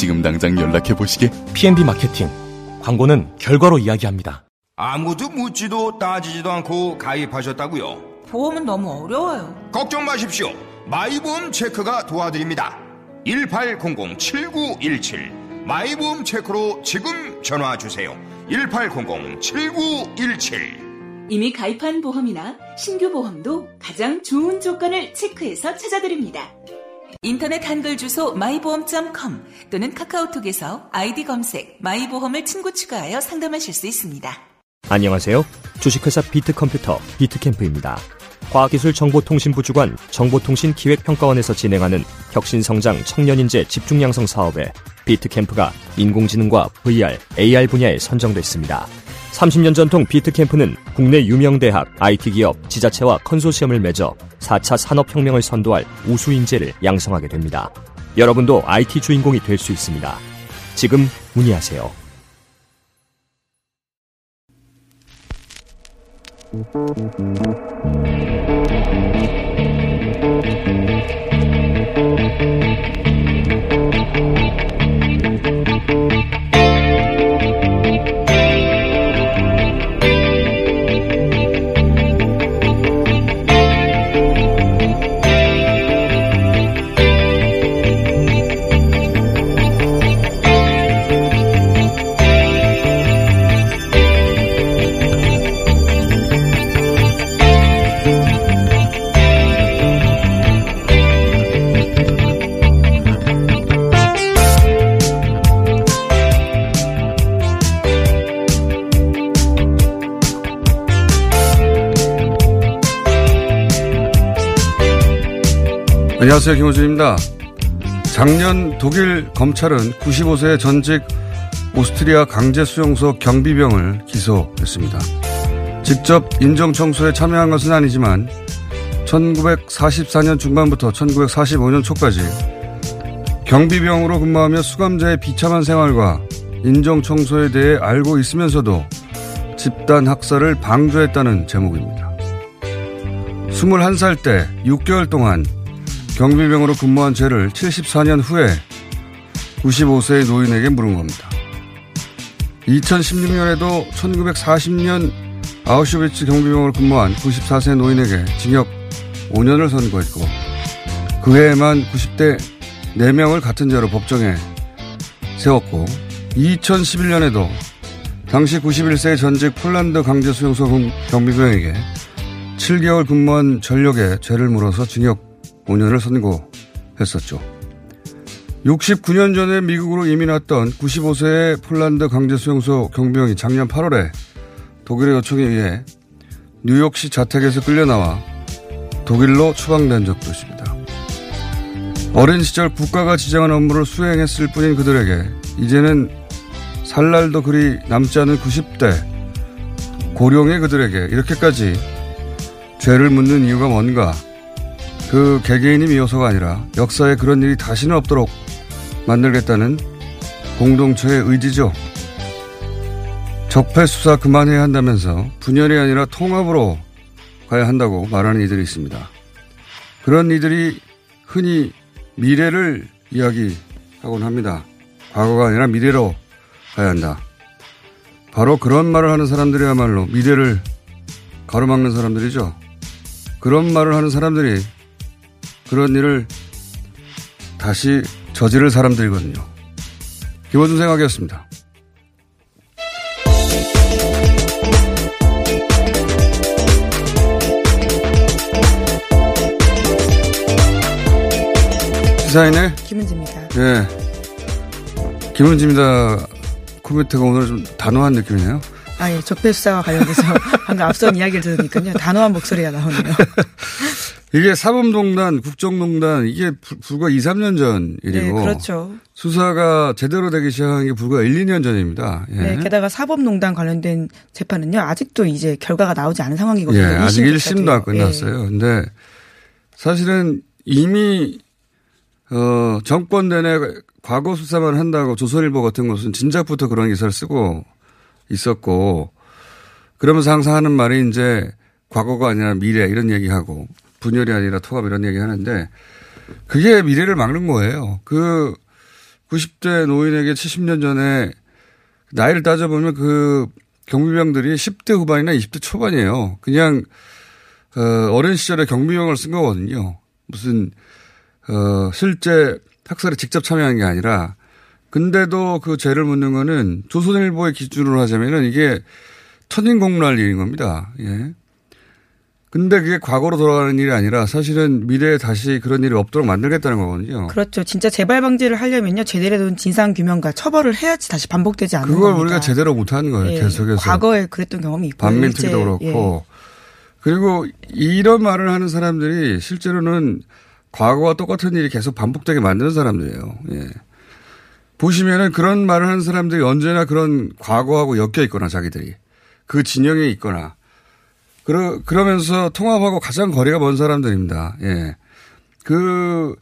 지금 당장 연락해 보시게. PNB 마케팅. 광고는 결과로 이야기합니다. 아무도 묻지도 따지지도 않고 가입하셨다고요? 보험은 너무 어려워요. 걱정 마십시오. 마이보험 체크가 도와드립니다. 1800-7917 마이보험 체크로 지금 전화 주세요. 1800-7917 이미 가입한 보험이나 신규 보험도 가장 좋은 조건을 체크해서 찾아드립니다. 인터넷 한글 주소 마이보험.com 또는 카카오톡에서 아이디 검색 마이보험을 친구 추가하여 상담하실 수 있습니다. 안녕하세요. 주식회사 비트컴퓨터 비트캠프입니다. 과학기술정보통신부 주관 정보통신기획평가원에서 진행하는 혁신성장 청년인재 집중양성 사업에 비트캠프가 인공지능과 VR, AR 분야에 선정됐습니다. 30년 전통 비트캠프는 국내 유명 대학, IT 기업, 지자체와 컨소시엄을 맺어 4차 산업혁명을 선도할 우수 인재를 양성하게 됩니다. 여러분도 IT 주인공이 될 수 있습니다. 지금 문의하세요. 안녕하세요. 김호준입니다. 작년 독일 검찰은 95세 전직 오스트리아 강제수용소 경비병을 기소했습니다. 직접 인정청소에 참여한 것은 아니지만 1944년 중반부터 1945년 초까지 경비병으로 근무하며 수감자의 비참한 생활과 인정청소에 대해 알고 있으면서도 집단 학살을 방조했다는 제목입니다. 21살 때 6개월 동안 경비병으로 근무한 죄를 74년 후에 95세의 노인에게 물은 겁니다. 2016년에도 1940년 아우슈비츠 경비병으로 근무한 94세 노인에게 징역 5년을 선고했고 그 해에만 90대 4명을 같은 죄로 법정에 세웠고 2011년에도 당시 91세 전직 폴란드 강제 수용소 경비병에게 7개월 근무한 전력에 죄를 물어서 징역 5년을 선고했었죠. 69년 전에 미국으로 이민 왔던 95세의 폴란드 강제수용소 경비병이 작년 8월에 독일의 요청에 의해 뉴욕시 자택에서 끌려나와 독일로 추방된 적도 있습니다. 어린 시절 국가가 지정한 업무를 수행했을 뿐인 그들에게 이제는 살 날도 그리 남지 않은 90대 고령의 그들에게 이렇게까지 죄를 묻는 이유가 뭔가 그 개개인이 미워서가 아니라 역사에 그런 일이 다시는 없도록 만들겠다는 공동체의 의지죠. 적폐 수사 그만해야 한다면서 분열이 아니라 통합으로 가야 한다고 말하는 이들이 있습니다. 그런 이들이 흔히 미래를 이야기하곤 합니다. 과거가 아니라 미래로 가야 한다. 바로 그런 말을 하는 사람들이야말로 미래를 가로막는 사람들이죠. 그런 말을 하는 사람들이 그런 일을 다시 저지를 사람들이거든요. 김원준 생각이었습니다. 시사인의 김은지입니다. 네. 김은지입니다. 코멘트가 오늘 좀 단호한 느낌이네요. 아, 예. 적폐수사와 관련해서 방금 앞선 이야기를 들으니까요. 단호한 목소리가 나오네요. 이게 사법농단, 국정농단 이게 부, 불과 2, 3년 전 일이고 네, 그렇죠. 수사가 제대로 되기 시작한 게 불과 1, 2년 전입니다. 예. 네, 게다가 사법농단 관련된 재판은요 아직도 이제 결과가 나오지 않은 상황이거든요. 예, 아직 1심도 안 예. 끝났어요. 근데 사실은 이미 어 정권 내내 과거 수사만 한다고 조선일보 같은 곳은 진작부터 그런 기사를 쓰고 있었고 그러면서 항상 하는 말이 이제 과거가 아니라 미래 이런 얘기하고 분열이 아니라 통합 이런 얘기 하는데 그게 미래를 막는 거예요. 그 90대 노인에게 70년 전에 나이를 따져보면 그 경비병들이 10대 후반이나 20대 초반이에요. 그냥 어, 어린 시절에 경비병을 쓴 거거든요. 무슨 어, 실제 학살에 직접 참여한 게 아니라 근데도 그 죄를 묻는 거는 조선일보의 기준으로 하자면은 이게 천인공날 일인 겁니다. 예. 근데 그게 과거로 돌아가는 일이 아니라 사실은 미래에 다시 그런 일이 없도록 만들겠다는 거거든요. 그렇죠. 진짜 재발 방지를 하려면요 제대로 된 진상 규명과 처벌을 해야지 다시 반복되지 않는 그걸 겁니다. 우리가 제대로 못하는 거예요. 예, 계속해서. 과거에 그랬던 경험이 있고 반민특위도 그렇고. 그리고 이런 말을 하는 사람들이 실제로는 과거와 똑같은 일이 계속 반복되게 만드는 사람들이에요. 예. 보시면은 그런 말을 하는 사람들이 언제나 그런 과거하고 엮여 있거나 자기들이 그 진영에 있거나 그러, 그러면서 통합하고 가장 거리가 먼 사람들입니다. 예. 그,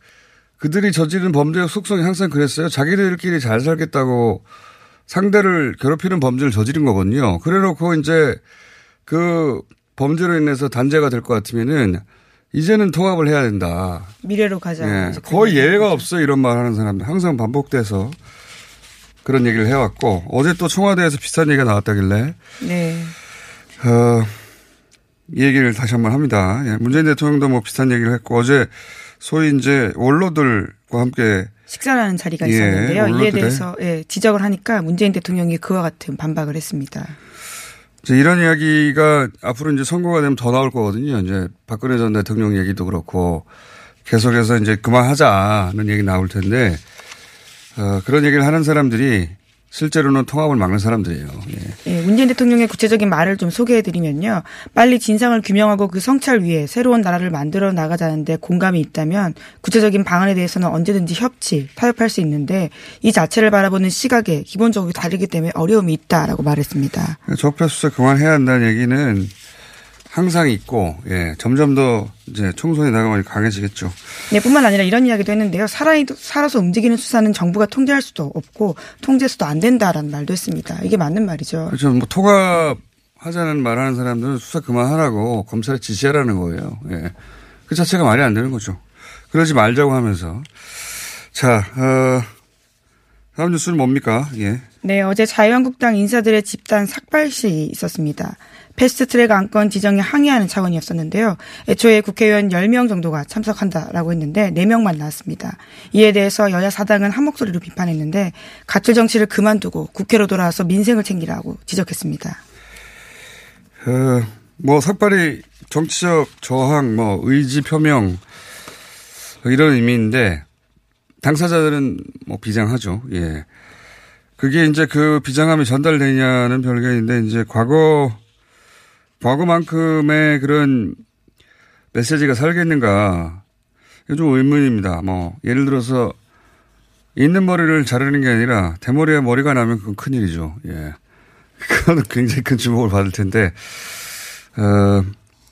그들이 저지른 범죄의 속성이 항상 그랬어요. 자기들끼리 잘 살겠다고 상대를 괴롭히는 범죄를 저지른 거거든요. 그래 놓고 이제 그 범죄로 인해서 단죄가 될 것 같으면은 이제는 통합을 해야 된다. 미래로 가자. 예. 거의 예외가. 없어요. 이런 말 하는 사람들. 항상 반복돼서 그런 얘기를 해왔고 어제 또 청와대에서 비슷한 얘기가 나왔다길래 네. 어, 이 얘기를 다시 한 번 합니다. 예, 문재인 대통령도 뭐 비슷한 얘기를 했고 어제 소위 이제 원로들과 함께 식사라는 자리가 예, 있었는데요. 이에 원로들의- 대해서 예, 지적을 하니까 문재인 대통령이 그와 같은 반박을 했습니다. 이런 이야기가 앞으로 이제 선거가 되면 더 나올 거거든요. 이제 박근혜 전 대통령 얘기도 그렇고 계속해서 이제 그만하자는 얘기 나올 텐데 어, 그런 얘기를 하는 사람들이 실제로는 통합을 막는 사람들이에요. 예. 예, 문재인 대통령의 구체적인 말을 좀 소개해드리면요. 빨리 진상을 규명하고 그 성찰 위해 새로운 나라를 만들어 나가자는데 공감이 있다면 구체적인 방안에 대해서는 언제든지 협치, 타협할 수 있는데 이 자체를 바라보는 시각에 기본적으로 다르기 때문에 어려움이 있다라고 말했습니다. 적폐 수사 그만해야 한다는 얘기는 항상 있고, 예, 점점 더 이제 총선이 나가면 강해지겠죠. 네, 뿐만 아니라 이런 이야기도 했는데요. 살아, 살아서 움직이는 수사는 정부가 통제할 수도 없고 통제수도 안 된다라는 말도 했습니다. 이게 맞는 말이죠. 그렇죠. 뭐 통합하자는 말 하는 사람들은 수사 그만하라고 검찰에 지시하라는 거예요. 예. 그 자체가 말이 안 되는 거죠. 그러지 말자고 하면서. 자, 어, 다음 뉴스는 뭡니까? 예. 네, 어제 자유한국당 인사들의 집단 삭발식이 있었습니다. 패스트트랙 안건 지정에 항의하는 차원이었었는데요. 애초에 국회의원 10명 정도가 참석한다라고 했는데 4명만 나왔습니다. 이에 대해서 여야 사당은 한 목소리로 비판했는데 가출 정치를 그만두고 국회로 돌아와서 민생을 챙기라고 지적했습니다. 어, 뭐 삭발이 정치적 저항, 뭐 의지 표명 뭐 이런 의미인데 당사자들은 뭐 비장하죠. 예. 그게 이제 그 비장함이 전달되냐는 별개인데 이제 과거 과거만큼의 그런 메시지가 살겠는가 좀 의문입니다. 뭐 예를 들어서 있는 머리를 자르는 게 아니라 대머리에 머리가 나면 그건 큰일이죠. 예. 그거는 굉장히 큰 주목을 받을 텐데, 어,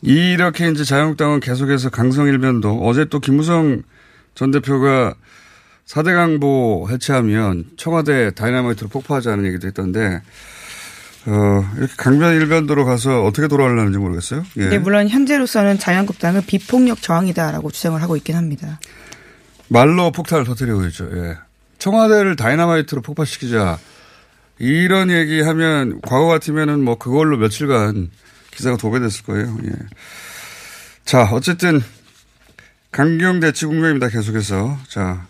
이렇게 이제 자유한국당은 계속해서 강성일변도 어제 또 김무성 전 대표가 4대 강보 해체하면 청와대 다이나마이트로 폭파하자는 얘기도 했던데, 어, 이렇게 강변 일변도로 가서 어떻게 돌아가려는지 모르겠어요. 예. 네, 물론 현재로서는 자유한국당은 비폭력 저항이다라고 주장을 하고 있긴 합니다. 말로 폭탄을 터뜨리고 있죠. 예. 청와대를 다이나마이트로 폭파시키자. 이런 얘기 하면 과거 같으면은 뭐 그걸로 며칠간 기사가 도배됐을 거예요. 예. 자, 어쨌든 강경 대치 국면입니다. 계속해서. 자,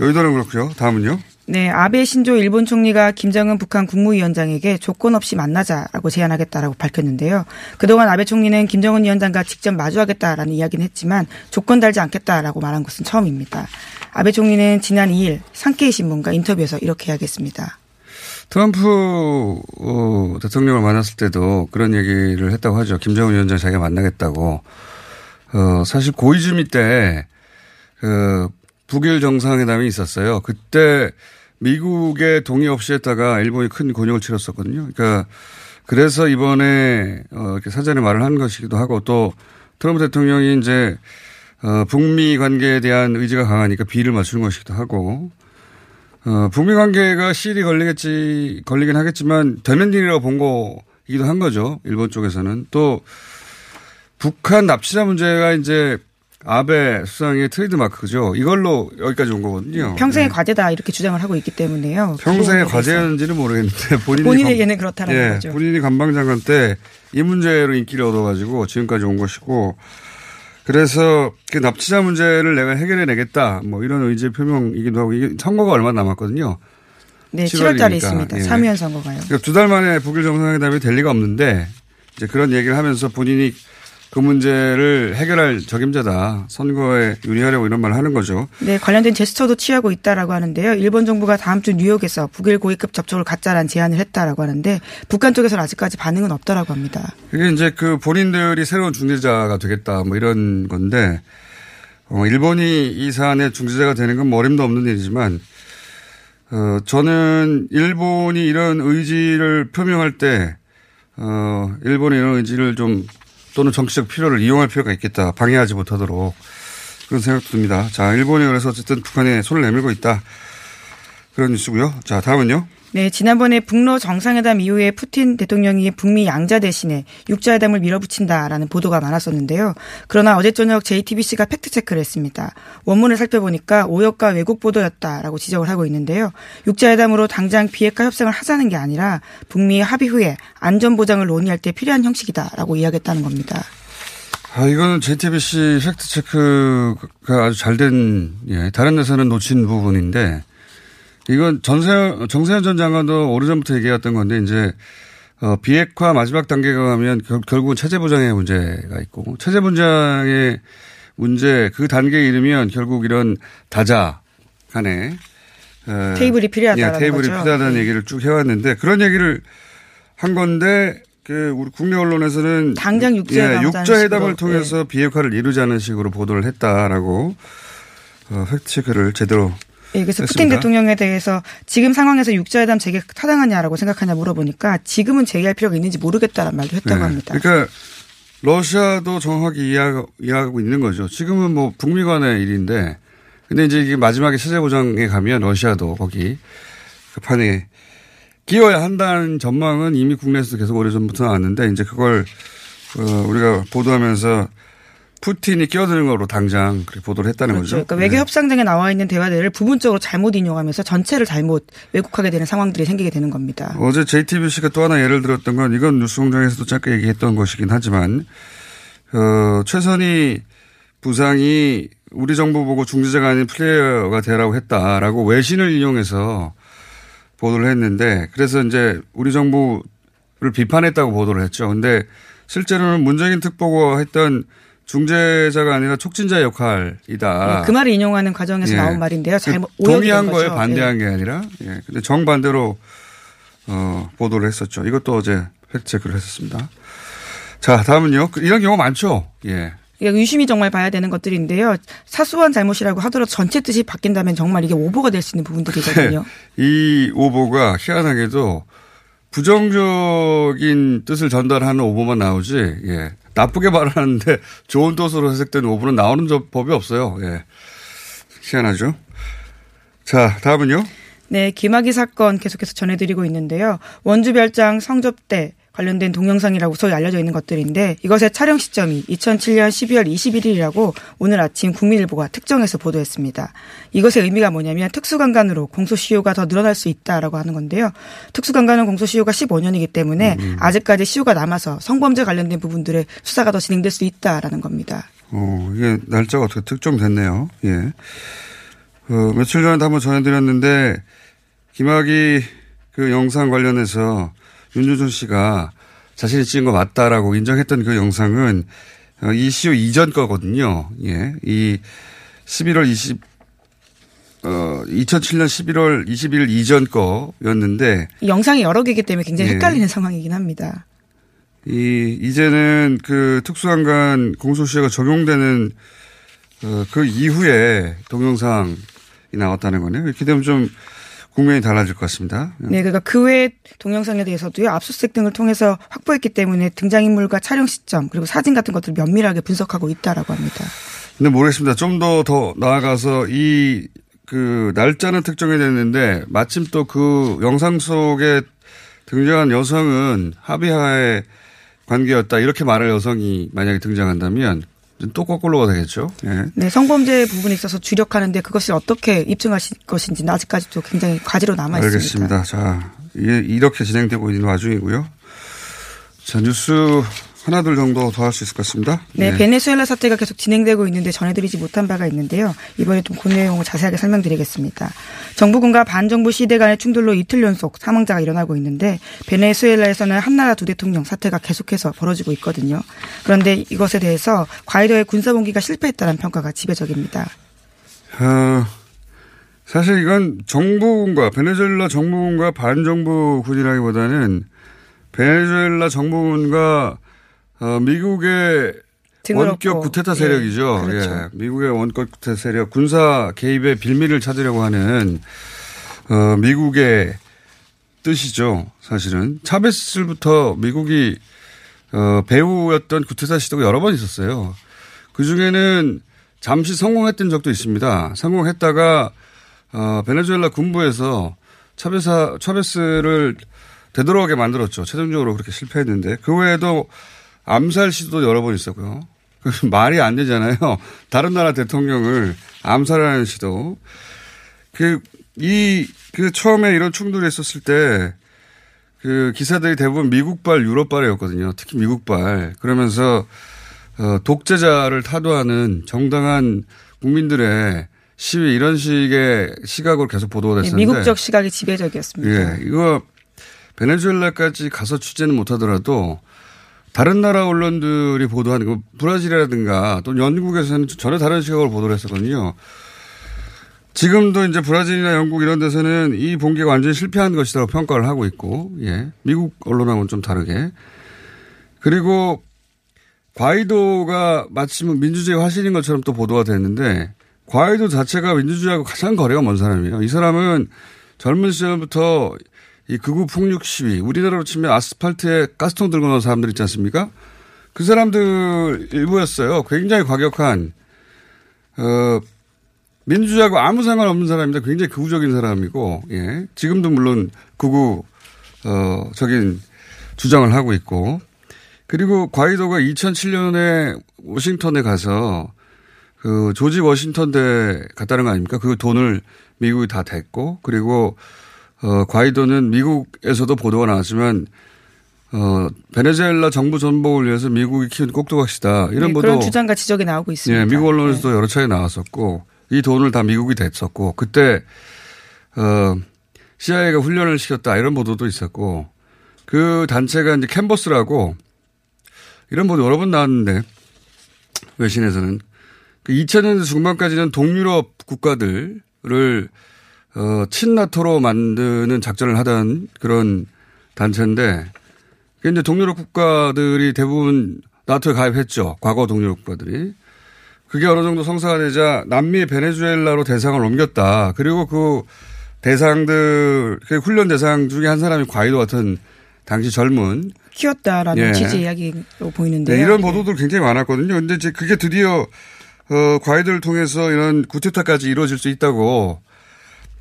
여의도는 그렇고요. 다음은요. 네, 아베 신조 일본 총리가 김정은 북한 국무위원장에게 조건 없이 만나자라고 제안하겠다라고 밝혔는데요. 그동안 아베 총리는 김정은 위원장과 직접 마주하겠다라는 이야기는 했지만 조건 달지 않겠다라고 말한 것은 처음입니다. 아베 총리는 지난 2일 상케이 신문과 인터뷰에서 이렇게 이야기했습니다. 트럼프 어, 대통령을 만났을 때도 그런 얘기를 했다고 하죠. 김정은 위원장 자기가 만나겠다고. 어, 사실 고이즈미 때, 그, 북일 정상회담이 있었어요. 그때 미국의 동의 없이 했다가 일본이 큰 곤욕을 치렀었거든요. 그러니까 그래서 이번에 어, 이렇게 사전에 말을 한 것이기도 하고 또 트럼프 대통령이 이제 어, 북미 관계에 대한 의지가 강하니까 비를 맞추는 것이기도 하고 어, 북미 관계가 실이 걸리겠지 걸리긴 하겠지만 되는 일이라고 본 거이기도 한 거죠. 일본 쪽에서는 또 북한 납치자 문제가 이제 아베 수상의 트레이드 마크죠. 이걸로 여기까지 온 거거든요. 평생의 네. 과제다 이렇게 주장을 하고 있기 때문에요. 평생의 과제였는지는 모르겠는데 본인이 본인에게는 그렇다는 네, 거죠. 본인이 감방장관 때 이 문제로 인기를 얻어가지고 지금까지 온 것이고 그래서 그 납치자 문제를 내가 해결해 내겠다 뭐 이런 의지 표명이기도 하고 이게 선거가 얼마 남았거든요. 네, 7월 달에 있습니다. 예. 사면 선거가요. 그러니까 두 달 만에 북일 정상회담이 될 리가 없는데 이제 그런 얘기를 하면서 본인이 그 문제를 해결할 적임자다. 선거에 유리하려고 이런 말을 하는 거죠. 네, 관련된 제스처도 취하고 있다라고 하는데요. 일본 정부가 다음 주 뉴욕에서 북일 고위급 접촉을 갖자라는 제안을 했다라고 하는데 북한 쪽에서는 아직까지 반응은 없다라고 합니다. 그게 이제 그 본인들이 새로운 중재자가 되겠다 뭐 이런 건데 어, 일본이 이 사안의 중재자가 되는 건 머림도 없는 일이지만 어, 저는 일본이 이런 의지를 표명할 때 어, 일본의 이런 의지를 좀 또는 정치적 필요를 이용할 필요가 있겠다. 방해하지 못하도록 그런 생각도 듭니다. 자, 일본이 그래서 어쨌든 북한에 손을 내밀고 있다. 그런 뉴스고요. 자, 다음은요. 네, 지난번에 북러 정상회담 이후에 푸틴 대통령이 북미 양자 대신에 육자회담을 밀어붙인다라는 보도가 많았었는데요. 그러나 어제 저녁 JTBC가 팩트체크를 했습니다. 원문을 살펴보니까 오역과 왜곡 보도였다라고 지적을 하고 있는데요. 육자회담으로 당장 비핵화 협상을 하자는 게 아니라 북미 합의 후에 안전보장을 논의할 때 필요한 형식이다라고 이야기했다는 겁니다. 아, 이거는 JTBC 팩트체크가 아주 잘 된, 예, 다른 데서는 놓친 부분인데 이건 전세, 정세현 전 장관도 오래전부터 얘기했던 건데 이제 어, 비핵화 마지막 단계가 가면 결, 결국은 체제 보장의 문제가 있고 체제 보장의 문제 그 단계에 이르면 결국 이런 다자 간에 어, 테이블이 필요하다는 예, 테이블이 거죠. 필요하다는 네. 얘기를 쭉 해왔는데 그런 얘기를 한 건데 그 우리 국내 언론에서는 당장 육자 예, 육자 회담을 통해서 네. 비핵화를 이루자는 식으로 보도를 했다라고 어, 팩트 체크를 제대로 예, 그래서 그렇습니다. 푸틴 대통령에 대해서 지금 상황에서 육자회담 재개 타당하냐라고 생각하냐 물어보니까 지금은 재개할 필요가 있는지 모르겠다는 말도 했다고 네. 합니다. 그러니까 러시아도 정확하게 이해하고, 있는 거죠. 지금은 뭐 북미 간의 일인데 근데 이제 이게 마지막에 체제 보장에 가면 러시아도 거기 그 판에 끼워야 한다는 전망은 이미 국내에서 계속 오래전부터 나왔는데 이제 그걸 어, 우리가 보도하면서 푸틴이 끼어드는 거로 당장 보도를 했다는 그렇죠. 거죠. 그러니까 외교 네. 협상장에 나와 있는 대화들을 부분적으로 잘못 인용하면서 전체를 잘못 왜곡하게 되는 상황들이 생기게 되는 겁니다. 어제 JTBC가 또 하나 예를 들었던 건 이건 뉴스공장에서도 잠깐 얘기했던 것이긴 하지만 어, 최선희 부상이 우리 정부 보고 중재자가 아닌 플레이어가 되라고 했다라고 외신을 인용해서 보도를 했는데 그래서 이제 우리 정부를 비판했다고 보도를 했죠. 근데 실제로는 문재인 특보가 했던 중재자가 아니라 촉진자 역할이다. 네, 그 말을 인용하는 과정에서 예. 나온 말인데요. 잘못 그 동의한 거에 반대한 예. 게 아니라 예. 근데 정반대로 어, 보도를 했었죠. 이것도 어제 팩트 체크를 했었습니다. 자, 다음은요. 그 이런 경우 많죠. 예. 유심히 정말 봐야 되는 것들인데요. 사소한 잘못이라고 하더라도 전체 뜻이 바뀐다면 정말 이게 오보가 될 수 있는 부분들이거든요. 이 오보가 희한하게도 부정적인 뜻을 전달하는 오보만 나오지, 예. 나쁘게 말하는데 좋은 뜻으로 해석된 오보는 나오는 법이 없어요. 예. 희한하죠. 자, 다음은요. 네, 김학의 사건 계속해서 전해드리고 있는데요. 원주별장 성접대 관련된 동영상이라고 소위 알려져 있는 것들인데 이것의 촬영 시점이 2007년 12월 21일이라고 오늘 아침 국민일보가 특정해서 보도했습니다. 이것의 의미가 뭐냐면 특수강간으로 공소시효가 더 늘어날 수 있다라고 하는 건데요. 특수강간은 공소시효가 15년이기 때문에 음. 아직까지 시효가 남아서 성범죄 관련된 부분들의 수사가 더 진행될 수 있다라는 겁니다. 어, 이게 날짜가 어떻게 특정됐네요. 예. 어, 며칠 전에 한번 전해드렸는데 김학이 그 영상 관련해서 윤주준 씨가 자신이 찍은 거 맞다라고 인정했던 그 영상은 어, 이 시효 이전 거거든요. 예. 이 11월 20, 어, 2007년 11월 21일 이전 거였는데. 영상이 여러 개이기 때문에 굉장히 예. 헷갈리는 상황이긴 합니다. 이, 이제는 그 특수한간 공소시효가 적용되는 어, 그 이후에 동영상이 나왔다는 거네요. 이렇게 되면 좀 국면이 달라질 것 같습니다. 네, 그러니까 그 외 동영상에 대해서도요 압수수색 등을 통해서 확보했기 때문에 등장인물과 촬영 시점 그리고 사진 같은 것들을 면밀하게 분석하고 있다라고 합니다. 근데 모르겠습니다. 좀 더더 나아가서 이 그 날짜는 특정이 됐는데 마침 또 그 영상 속에 등장한 여성은 합의하에 관계였다 이렇게 말할 여성이 만약에 등장한다면 또 거꾸로가 되겠죠. 예. 네, 성범죄 부분에 있어서 주력하는데 그것이 어떻게 입증하실 것인지는 아직까지도 굉장히 과제로 남아 있습니다. 알겠습니다. 자, 예, 이렇게 진행되고 있는 와중이고요. 자, 뉴스 하나둘 정도 더 할 수 있을 것 같습니다. 네, 베네수엘라 사태가 계속 진행되고 있는데 전해드리지 못한 바가 있는데요. 이번에 좀 그 내용을 자세하게 설명드리겠습니다. 정부군과 반정부 시대 간의 충돌로 이틀 연속 사망자가 일어나고 있는데 베네수엘라에서는 한나라 두 대통령 사태가 계속해서 벌어지고 있거든요. 그런데 이것에 대해서 과이도의 군사봉기가 실패했다는 평가가 지배적입니다. 어, 사실 이건 정부군과 베네수엘라 정부군과 반정부군이라기보다는 베네수엘라 정부군과 어, 미국의 원격 구테타 세력이죠. 예, 그렇죠. 예. 미국의 원격 구테타 세력 군사 개입의 빌미를 찾으려고 하는 어, 미국의 뜻이죠. 사실은 차베스부터 미국이 어, 배후였던 구테타 시도가 여러 번 있었어요. 그 중에는 잠시 성공했던 적도 있습니다. 성공했다가 어, 베네수엘라 군부에서 차베사 차베스를 되돌아오게 만들었죠. 최종적으로 그렇게 실패했는데 그 외에도 암살 시도도 여러 번 있었고요. 말이 안 되잖아요. 다른 나라 대통령을 암살하는 시도. 그, 이, 그 처음에 이런 충돌이 있었을 때 그 기사들이 대부분 미국발, 유럽발이었거든요. 특히 미국발. 그러면서 어, 독재자를 타도하는 정당한 국민들의 시위 이런 식의 시각으로 계속 보도가 네, 됐었는데. 네, 미국적 시각이 지배적이었습니다. 예, 이거 베네수엘라까지 가서 취재는 못하더라도 다른 나라 언론들이 보도하는 거 브라질이라든가 또 영국에서는 전혀 다른 시각으로 보도를 했었거든요. 지금도 이제 브라질이나 영국 이런 데서는 이 봉기가 완전히 실패한 것이라고 평가를 하고 있고, 예. 미국 언론하고는 좀 다르게. 그리고 과이도가 마침 민주주의 화신인 것처럼 또 보도가 됐는데, 과이도 자체가 민주주의하고 가장 거리가 먼 사람이에요. 이 사람은 젊은 시절부터 이 극우 폭력 시위, 우리나라로 치면 아스팔트에 가스통 들고 나온 사람들 있지 않습니까? 그 사람들 일부였어요. 굉장히 과격한, 어, 민주주의하고 아무 상관없는 사람입니다. 굉장히 극우적인 사람이고, 예. 지금도 물론 극우, 어, 적인 주장을 하고 있고, 그리고 과이도가 2007년에 워싱턴에 가서 그 조지 워싱턴 대 갔다는 거 아닙니까? 그 돈을 미국이 다 댔고, 그리고 어, 과이도는 미국에서도 보도가 나왔지만 어, 베네수엘라 정부 전복을 위해서 미국이 키운 꼭두각시다. 이런 네, 보도. 그런 주장과 지적이 나오고 있습니다. 예, 미국 언론에서도 네. 여러 차례 나왔었고 이 돈을 다 미국이 댔었고 그때 어, CIA가 훈련을 시켰다 이런 보도도 있었고 그 단체가 이제 캔버스라고 이런 보도 여러 번 나왔는데 외신에서는 그 2000년대 중반까지는 동유럽 국가들을 어, 친나토로 만드는 작전을 하던 그런 단체인데, 그 이제 동유럽 국가들이 대부분 나토에 가입했죠. 과거 동유럽 국가들이. 그게 어느 정도 성사가 되자 남미 베네수엘라로 대상을 옮겼다. 그리고 그 대상들, 그 훈련 대상 중에 한 사람이 과이도 같은 당시 젊은 키웠다라는 예. 취지 이야기로 보이는데요. 네, 이런 보도들 굉장히 많았거든요. 근데 이제 그게 드디어 어, 과이들을 통해서 이런 구테타까지 이루어질 수 있다고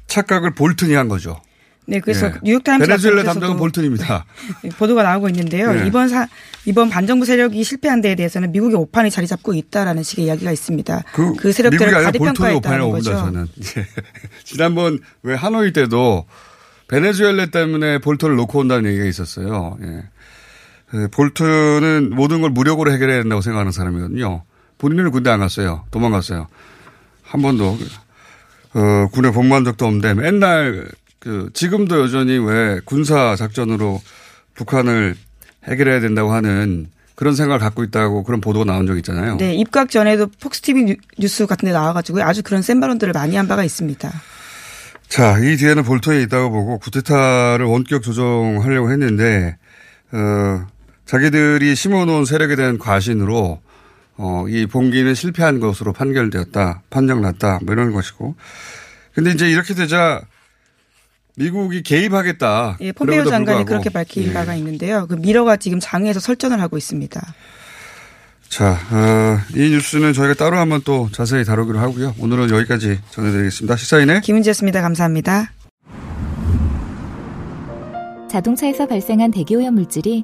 착각을 볼튼이 한 거죠. 네, 그래서 예. 뉴욕타임스 베네수엘라 담당은 볼튼입니다. 네, 보도가 나오고 있는데요. 네. 이번 사, 이번 반정부 세력이 실패한 데에 대해서는 미국의 오판이 자리 잡고 있다라는 식의 이야기가 있습니다. 그, 그 세력들을 가대평가했다는 거죠. 저는. 예. 지난번 왜 하노이 때도 베네수엘라 때문에 볼턴을 놓고 온다는 얘기가 있었어요. 예. 그 볼턴은 모든 걸 무력으로 해결해야 된다고 생각하는 사람이거든요. 본인은 군대 안 갔어요. 도망갔어요. 한 번도 어, 군에 복무한 적도 없는데 맨날 그 지금도 여전히 왜 군사 작전으로 북한을 해결해야 된다고 하는 그런 생각을 갖고 있다고 그런 보도가 나온 적 있잖아요. 네, 입각 전에도 폭스티비 뉴스 같은 데 나와가지고 아주 그런 센 발언들을 많이 한 바가 있습니다. 자, 이 뒤에는 볼턴이 있다고 보고 구테타를 원격 조정하려고 했는데, 어, 자기들이 심어놓은 세력에 대한 과신으로 어, 이 봉기는 실패한 것으로 판결되었다, 판정났다, 뭐 이런 것이고. 근데 이제 이렇게 되자 미국이 개입하겠다. 예, 폼페이오 장관이 불구하고. 그렇게 밝힌 예. 바가 있는데요. 그 미러가 지금 장외에서 설전을 하고 있습니다. 자, 어, 이 뉴스는 저희가 따로 한번 또 자세히 다루기로 하고요. 오늘은 여기까지 전해드리겠습니다. 시사인의 김은지였습니다. 감사합니다. 자동차에서 발생한 대기오염 물질이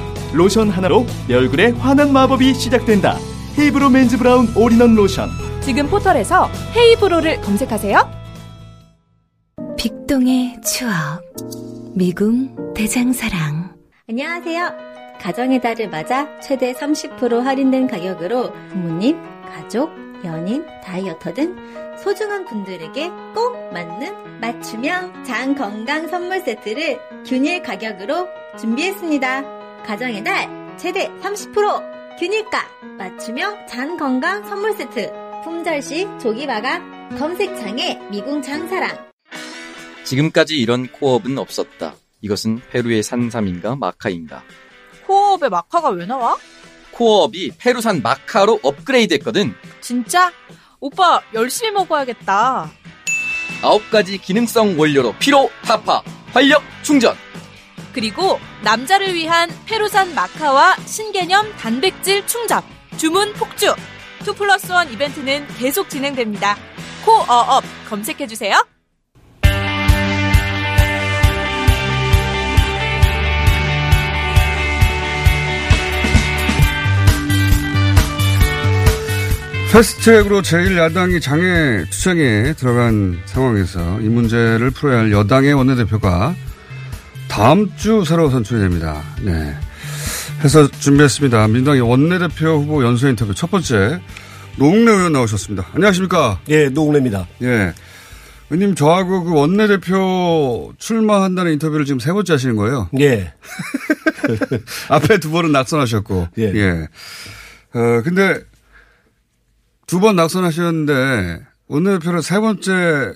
로션 하나로 내 얼굴에 환한 마법이 시작된다. 헤이브로 맨즈 브라운 올인원 로션. 지금 포털에서 헤이브로를 검색하세요. 빅동의 추억 미궁 대장사랑 안녕하세요. 가정의 달을 맞아 최대 30% 할인된 가격으로 부모님, 가족, 연인, 다이어터 등 소중한 분들에게 꼭 맞는 맞춤형 장 건강 선물 세트를 균일 가격으로 준비했습니다. 가정의 달 최대 30% 균일가 맞춤형 장 건강 선물 세트 품절시 조기 마감 검색창에 미궁 장사랑 지금까지 이런 코업은 없었다. 이것은 페루의 산삼인가 마카인가. 코어업에 마카가 왜 나와? 코어업이 페루산 마카로 업그레이드 했거든. 진짜? 오빠 열심히 먹어야겠다. 아홉 가지 기능성 원료로 피로 타파, 활력 충전. 그리고 남자를 위한 페루산 마카와 신개념 단백질 충전, 주문 폭주. 2 플러스 1 이벤트는 계속 진행됩니다. 코어업 검색해주세요. 패스트트랙으로 제1야당이 장애 투쟁에 들어간 상황에서 이 문제를 풀어야 할 여당의 원내대표가 다음 주 새로 선출이 됩니다. 네. 해서 준비했습니다. 민주당의 원내대표 후보 연수 인터뷰 첫 번째 노웅래 의원 나오셨습니다. 안녕하십니까? 예, 노웅래입니다. 예. 의원님 저하고 그 원내대표 출마한다는 인터뷰를 지금 세 번째 하시는 거예요? 예. 앞에 두 번은 낙선하셨고. 예. 예. 어, 근데 두 번 낙선하셨는데 원내대표를 세 번째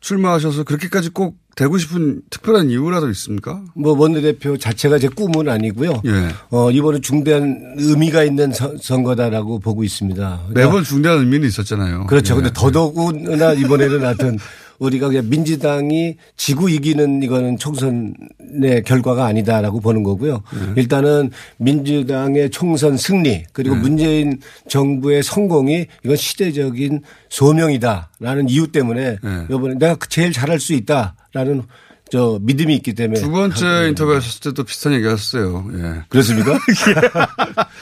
출마하셔서 그렇게까지 꼭 되고 싶은 특별한 이유라도 있습니까? 뭐 원내대표 자체가 제 꿈은 아니고요. 예. 어, 이번에 중대한 의미가 있는 선- 선거다라고 보고 있습니다. 그러니까 매번 중대한 의미는 있었잖아요. 그렇죠. 예. 근데 더더구나 이번에는 하여튼 우리가 그냥 민주당이 지구 이기는 이거는 총선의 결과가 아니다라고 보는 거고요. 네. 일단은 민주당의 총선 승리 그리고 네. 문재인 정부의 성공이 이건 시대적인 소명이다라는 이유 때문에 네. 이번에 내가 제일 잘할 수 있다 라는 저 믿음이 있기 때문에 두 번째 인터뷰 하셨을 때도 비슷한 얘기 하셨어요. 예. 그렇습니까?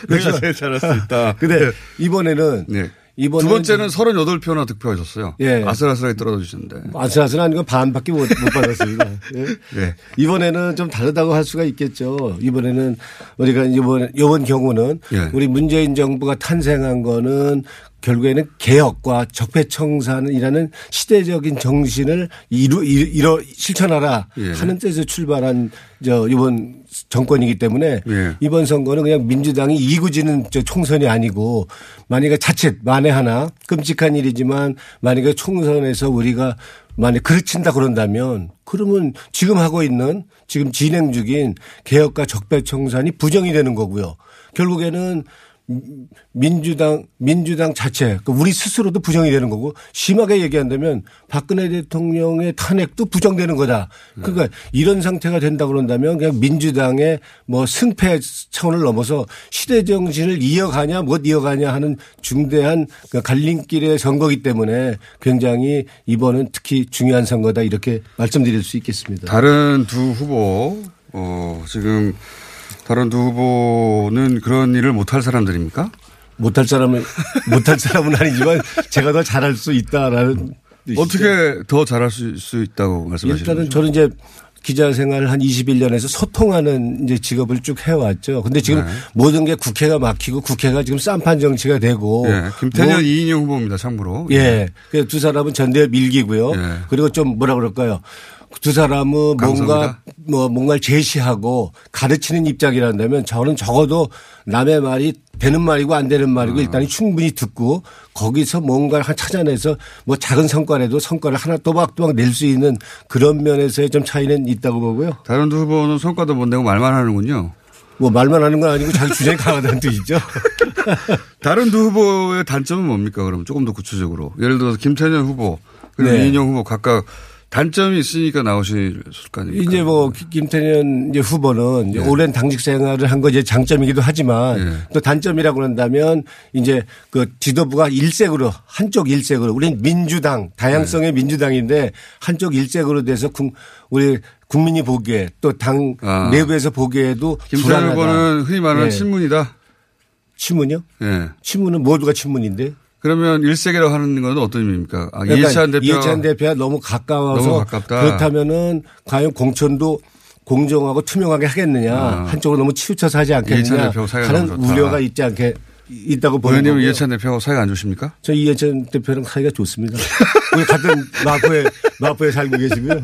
내가 제일 잘할 수 있다. 근데 이번에는 네. 이번에는 두 번째는 38표나 득표하셨어요. 예. 아슬아슬하게 떨어져 주셨는데. 아슬아슬한 건 반밖에 못, 못 받았습니다. 예. 네. 이번에는 좀 다르다고 할 수가 있겠죠. 이번에는 우리가 이번 이번 경우는 예. 우리 문재인 정부가 탄생한 거는 결국에는 개혁과 적폐청산이라는 시대적인 정신을 이루, 이루, 실천하라 예. 하는 뜻에서 출발한 저 이번 정권이기 때문에 예. 이번 선거는 그냥 민주당이 이구지는 저 총선이 아니고 만약에 자칫 만에 하나 끔찍한 일이지만 만약에 총선에서 우리가 만약 그르친다 그런다면 그러면 지금 하고 있는 지금 진행 중인 개혁과 적폐청산이 부정이 되는 거고요. 결국에는 민주당 민주당 자체 그 우리 스스로도 부정이 되는 거고 심하게 얘기한다면 박근혜 대통령의 탄핵도 부정되는 거다. 그러니까 이런 상태가 된다 그런다면 그냥 민주당의 뭐 승패 차원을 넘어서 시대 정신을 이어가냐 못 이어가냐 하는 중대한 그 갈림길의 선거기 때문에 굉장히 이번은 특히 중요한 선거다 이렇게 말씀드릴 수 있겠습니다. 다른 두 후보 어 지금 다른 두 후보는 그런 일을 못할 사람들입니까? 못할 사람은 못할 사람은 아니지만 제가 더 잘할 수 있다라는. 어떻게 더 잘할 수, 수 있다고 말씀하시는 일단은 거죠? 저는 이제 기자 생활을 한 21년에서 소통하는 이제 직업을 쭉 해왔죠. 근데 지금 네. 모든 게 국회가 막히고 국회가 지금 쌈판 정치가 되고. 예, 김태년 뭐- 이인영 후보입니다. 참고로. 예. 그두 사람은 전대 밀기고요. 예. 그리고 좀 뭐라 그럴까요. 두 사람은 뭔가 강성이다? 뭐 뭔가를 제시하고 가르치는 입장이란다면 저는 적어도 남의 말이 되는 말이고 안 되는 말이고 아. 일단 충분히 듣고 거기서 뭔가를 한 찾아내서 뭐 작은 성과라도 성과를 하나 또박또박 낼 수 있는 그런 면에서의 좀 차이는 있다고 보고요. 다른 두 후보는 성과도 못 내고 말만 하는군요. 뭐 말만 하는 건 아니고 자기 주장이 강하다는 뜻이죠. 다른 두 후보의 단점은 뭡니까? 그럼 조금 더 구체적으로. 예를 들어서 김태년 후보 그리고 네. 이인영 후보 각각 단점이 있으니까 나오실 거 아닙니까? 이제 뭐 기- 김태년 이제 후보는 이제 예. 오랜 당직 생활을 한 것이 장점이기도 하지만 또 단점이라고 한다면 이제 그 지도부가 일색으로 한쪽 일색으로 우리는 민주당 다양성의 민주당인데 한쪽 일색으로 돼서 국- 우리 국민이 보기에 또당 아. 내부에서 보기에도 김태년. 후보는 흔히 말하는 예. 친문이다. 친문이요? 예. 친문은 모두가 친문인데. 그러면 일색이라고 하는 건 어떤 의미입니까? 아, 그러니까 이해찬 대표. 이해찬 대표가 너무 가까워서 너무 가깝다. 그렇다면은 과연 공천도 공정하고 투명하게 하겠느냐 아. 한쪽으로 너무 치우쳐서 하지 않겠느냐 하는. 우려가 있지 않게 있다고 보는 거고요. 이해찬 대표하고 사이가 안 좋습니까? 저 이해찬 대표랑 사이가 좋습니다. 우리 같은 마포에 마포에 살고 계시고요.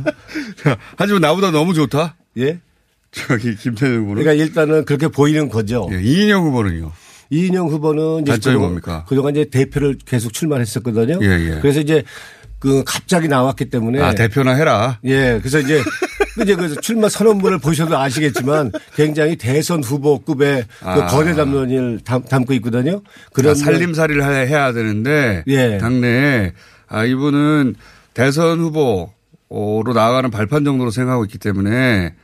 하지만 나보다 너무 좋다. 예. 저기 김태년 후보는. 그러니까 일단은 그렇게 보이는 거죠. 예, 이인영 후보는요. 이인영 후보는 이제 단점이 그동안- 뭡니까? 그동안 이제 대표를 계속 출마했었거든요. 예, 예. 그래서 이제 그 갑자기 나왔기 때문에 아 대표나 해라. 예, 그래서 이제 이제 그 출마 선언문을 보셔도 아시겠지만 굉장히 대선 후보급의 그 아. 거대 담론을 담, 담고 있거든요. 그런 그런 살림살이를 해- 해야 되는데 예. 당내에 아 이분은 대선 후보로 나아가는 발판 정도로 생각하고 있기 때문에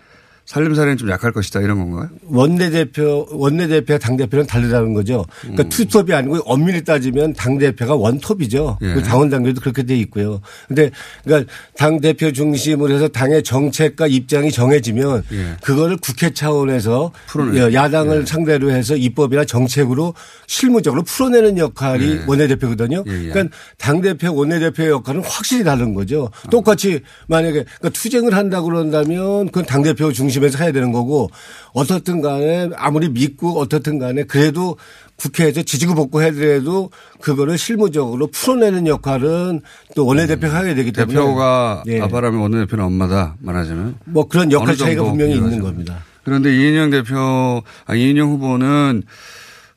살림살이는 좀 약할 것이다 이런 건가요? 원내대표, 원내대표와 당대표는 다르다는 거죠. 그러니까 투톱이 아니고 엄밀히 따지면 당대표가 원톱이죠. 음. 예. 그 당원당규도 그렇게 돼 있고요. 근데 그러니까 당대표 중심으로 해서 당의 정책과 입장이 정해지면 예. 그거를 국회 차원에서 풀어내- 예, 야당을 상대로 해서 입법이나 정책으로 실무적으로 풀어내는 역할이 예. 원내대표거든요. 예, 예. 그러니까 당대표 원내대표의 역할은 확실히 다른 거죠. 똑같이 만약에 그러니까 투쟁을 한다고 그런다면 그건 당대표 중심 에서 해야 되는 거고 어떻든 간에 아무리 믿고 어떻든 간에 그래도 국회에서 지지고 볶고 해더라도 그거를 실무적으로 풀어내는 역할은 또 원내대표가 하게 되기 때문에 대표가 예. 아빠라면 원내대표는 엄마다 말하자면 뭐 그런 역할 차이가 분명히 있는. 겁니다. 그런데 이인영 대표, 아, 이인영 후보는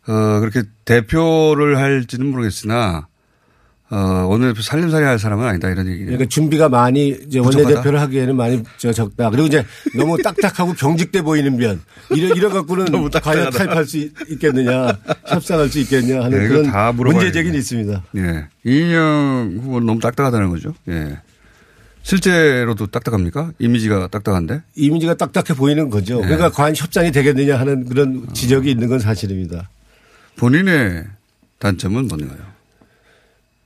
어, 그렇게 대표를 할지는 모르겠으나 어, 원내대표 살림살이 할 사람은 아니다 이런 얘기예요. 그러니까 준비가 많이 이제? 원내대표를 하기에는 많이 저 적다. 그리고 이제 너무 딱딱하고 병직돼 보이는 면 이래 이래 갖고는 과연. 타협할 수 있- 있겠느냐, 협상할 수 있겠냐 하는 네, 그런 문제 제기는 되겠네. 있습니다. 예. 이인영 후보는 너무 딱딱하다는 거죠. 예. 실제로도 딱딱합니까? 이미지가 딱딱한데? 이미지가 딱딱해 보이는 거죠. 네. 그러니까 과연 협상이 되겠느냐 하는 그런 지적이 있는 건 사실입니다. 본인의 단점은 뭔가요?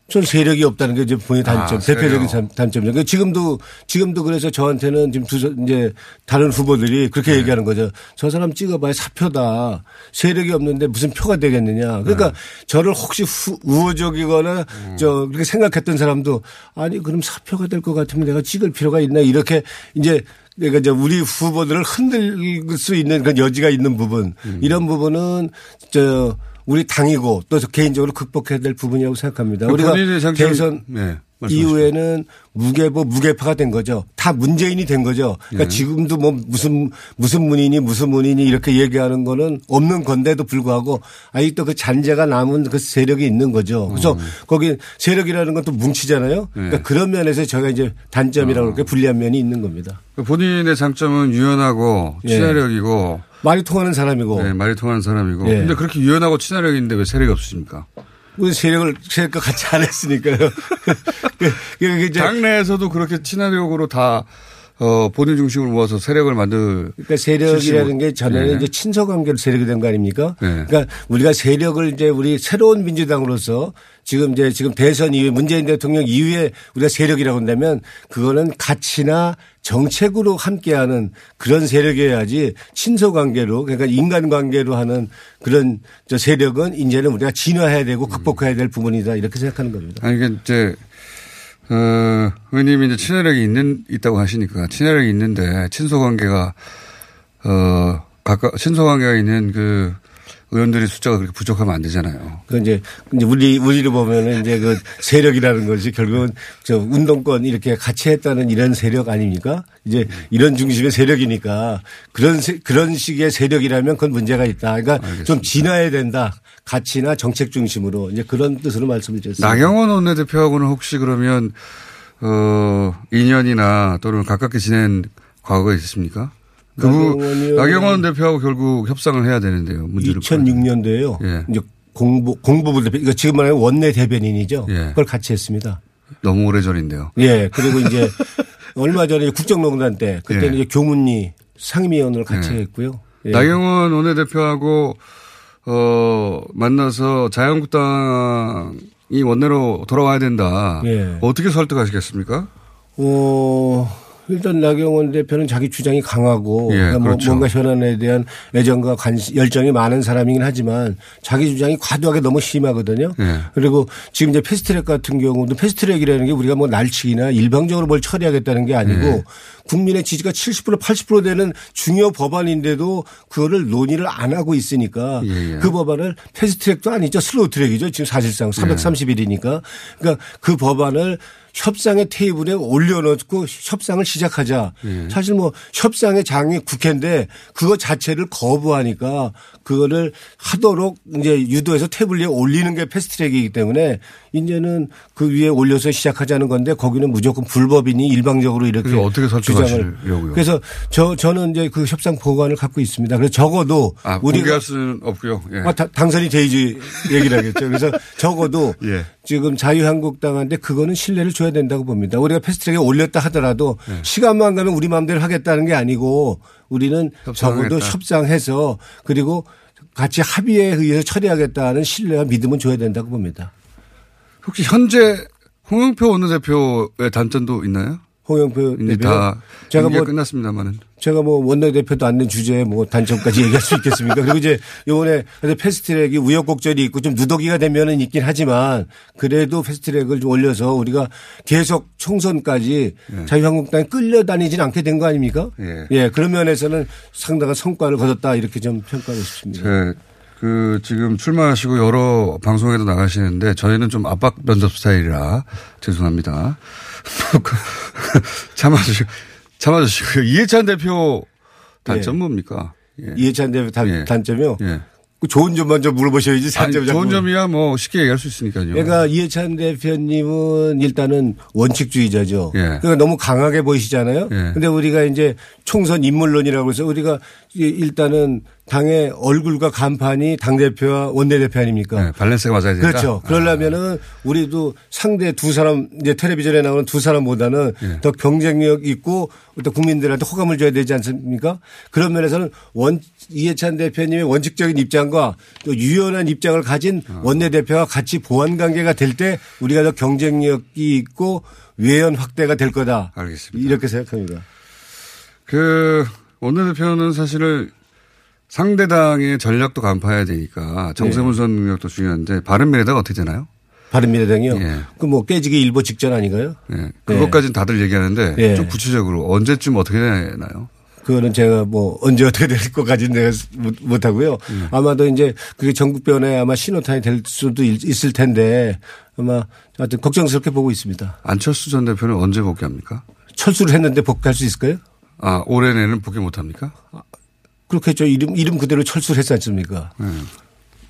전 세력이 없다는 게 이제 본인 단점, 아, 대표적인. 단- 단점이죠. 그러니까 지금도 지금도 그래서 저한테는 지금 두 사- 이제 다른 후보들이 네. 그렇게 얘기하는 거죠. 저 사람 찍어봐야 사표다. 세력이 없는데 무슨 표가 되겠느냐. 그러니까 네. 저를 혹시 후, 우호적이거나 음. 저 그렇게 생각했던 사람도 아니 그럼 사표가 될 것 같으면 내가 찍을 필요가 있나 이렇게 이제 그러니까 이제 우리 후보들을 흔들 수 있는 그런 여지가 있는 부분 음. 이런 부분은 저 우리 당이고 또 개인적으로 극복해야 될 부분이라고 생각합니다. 그 우리가 대선 네. 이후에는 무게보 무게파가 된 거죠. 다 문재인이 된 거죠. 그러니까 네. 지금도 뭐 무슨 무슨 문인이 무슨 문인이 이렇게 얘기하는 거는 없는 건데도 불구하고 아직도 그 잔재가 남은 그 세력이 있는 거죠. 그래서 거기 세력이라는 건 또 뭉치잖아요. 그러니까 음. 네. 어. 그런 면에서 저희가 이제 단점이라고 그렇게 불리한 면이 있는 겁니다. 그 본인의 장점은 유연하고 예. 친화력이고 말이 통하는 사람이고. 네, 말이 통하는 사람이고. 예. 근데 그렇게 유연하고 친화력이 있는데 왜 세력이 없으십니까? 우리 세력을 세력과 같이 안 했으니까요. 그, 그 이제 당내에서도 그렇게 친화력으로 다 어, 본인 중심으로 모아서 세력을 만들. 그러니까 세력이라는 게 전에는 네. 이제 친서 관계로 세력이 된 거 아닙니까? 네. 그러니까 우리가 세력을 이제 우리 새로운 민주당으로서 지금 이제 지금 대선 이후에 문재인 대통령 이후에 우리가 세력이라고 한다면 그거는 가치나 정책으로 함께하는 그런 세력이어야지 친서 관계로 그러니까 인간 관계로 하는 그런 저 세력은 이제는 우리가 진화해야 되고 극복해야 될 부분이다 이렇게 생각하는 겁니다. 아니, 이게 이제, 어, 의원님이 이제 친화력이 있는, 있다고 하시니까 친화력이 있는데 친소 관계가, 어, 가까, 친소 관계가 있는 그 의원들의 숫자가 그렇게 부족하면 안 되잖아요. 그 이제 이제 우리 우리로 보면은 이제 그 세력이라는 것이 결국은 저 운동권 이렇게 같이 했다는 이런 세력 아닙니까? 이제 이런 중심의 세력이니까 그런 세- 그런 식의 세력이라면 그건 문제가 있다. 그러니까 좀 진화해야 된다. 가치나 정책 중심으로 이제 그런 뜻으로 말씀을 드렸습니다. 나경원 원내대표하고는 혹시 그러면, 어, 인연이나 또는 가깝게 지낸 과거가 있으십니까? 그분, 나경원 나경원 대표하고 결국 협상을 해야 되는데요. 문제를. 2006년도에요. 예. 이제 공부 공부부 대표 이거 지금 말하는 원내 대변인이죠. 예. 그걸 같이 했습니다. 너무 오래 전인데요. 예. 그리고 이제 얼마 전에 국정농단 때 그때는 예. 이제 교문리 상임위원을 같이 예. 했고요. 예. 나경원 원내대표하고 어 만나서 자유한국당이 원내로 돌아와야 된다. 예. 어떻게 설득하시겠습니까? 어, 일단 나경원 대표는 자기 주장이 강하고 예, 그러니까 뭐 그렇죠. 뭔가 현안에 대한 애정과 관심, 열정이 많은 사람이긴 하지만 자기 주장이 과도하게 너무 심하거든요. 예. 그리고 지금 이제 패스트트랙 같은 경우도 패스트트랙이라는 게 우리가 뭐 날치기나 일방적으로 뭘 처리하겠다는 게 아니고 예. 국민의 지지가 70% 80% 되는 중요 법안인데도 그거를 논의를 안 하고 있으니까 예, 예. 그 법안을 패스트트랙도 아니죠. slow track이죠. 지금 사실상 330일이니까. 그러니까 그 법안을 협상의 테이블에 올려놓고 협상을 시작하자. 예. 사실 뭐 협상의 장이 국회인데 그거 자체를 거부하니까 그거를 하도록 이제 유도해서 태블 위에 올리는 게 패스트트랙이기 때문에 이제는 그 위에 올려서 시작하자는 건데 거기는 무조건 불법이니 일방적으로 이렇게 어떻게 주장을. 그래서 저 저는 이제 그 협상 보관을 갖고 있습니다. 그래서 적어도 아, 우리가 공개할 수는 없고요. 예. 아, 다- 당선이 돼야지 얘기를 하겠죠. 그래서 적어도 예. 지금 자유한국당한테 그거는 신뢰를 줘야 된다고 봅니다. 우리가 패스트트랙에 올렸다 하더라도 예. 시간만 가면 우리 마음대로 하겠다는 게 아니고 우리는 적어도 협상하겠다. 협상해서 그리고 같이 합의에 의해서 처리하겠다는 신뢰와 믿음은 줘야 된다고 봅니다. 혹시 현재 홍영표 원내대표의 단점도 있나요? 홍영표 이제 대표 다 제가 뭐 끝났습니다만은 제가 뭐 원내대표도 안 된 주제에 뭐 단점까지 얘기할 수 있겠습니까? 그리고 이제 요번에 패스트트랙이 우여곡절이 있고 좀 누더기가 되면은 있긴 하지만 그래도 패스트트랙을 좀 올려서 우리가 계속 총선까지 자유한국당에 끌려다니진 않게 된 거 아닙니까? 예. 그런 면에서는 상당한 성과를 거뒀다 이렇게 좀 평가하고 싶습니다. 제, 그, 지금 출마하시고 여러 방송에도 나가시는데 저희는 좀 압박 면접 스타일이라 죄송합니다. 참아주시고, 참아주시고요. 이해찬 대표 단점 예. 뭡니까? 예. 이해찬 대표 단, 예. 단점이요? 예. 그 좋은 점 먼저 물어보셔야지 단점 좋은 점이야 뭐 쉽게 얘기할 수 있으니까요. 그러니까 이해찬 대표님은 일단은 원칙주의자죠. 예. 그러니까 너무 강하게 보이시잖아요. 예. 근데 우리가 이제 총선 인물론이라고 해서 우리가 이- 일단은 당의 얼굴과 간판이 당대표와 원내대표 아닙니까? 네, 밸런스가 맞아야 된다. 그렇죠. 그러려면은 우리도 상대 두 사람 이제 텔레비전에 나오는 두 사람보다는 예. 더 경쟁력 있고 또 국민들한테 호감을 줘야 되지 않습니까? 그런 면에서는 원 이해찬 대표님의 원칙적인 입장과 또 유연한 입장을 가진 아. 원내대표와 같이 보완 관계가 될 때 우리가 더 경쟁력이 있고 외연 확대가 될 거다. 알겠습니다. 이렇게 생각합니다. 그 원내대표는 사실은 상대당의 전략도 간파해야 되니까 정세문 선 능력도 중요한데 바른미래당 어떻게 되나요? 바른미래당이요. 예. 그뭐 깨지기 일보 직전 아니가요? 예. 그것까지는 다들 얘기하는데 예. 좀 구체적으로 언제쯤 어떻게 되나요? 그거는 제가 뭐 언제 어떻게 될 것까지는 내가 못, 못 하고요. 아마도 이제 그게 전국변에 아마 신호탄이 될 수도 있- 있을 텐데 아마 하여튼 걱정스럽게 보고 있습니다. 안철수 전 대표는 언제 복귀합니까? 철수를 했는데 복귀할 수 있을까요? 아 올해 내는 복귀 못 합니까? 그렇겠죠. 이름, 이름 그대로 철수를 했지 않습니까?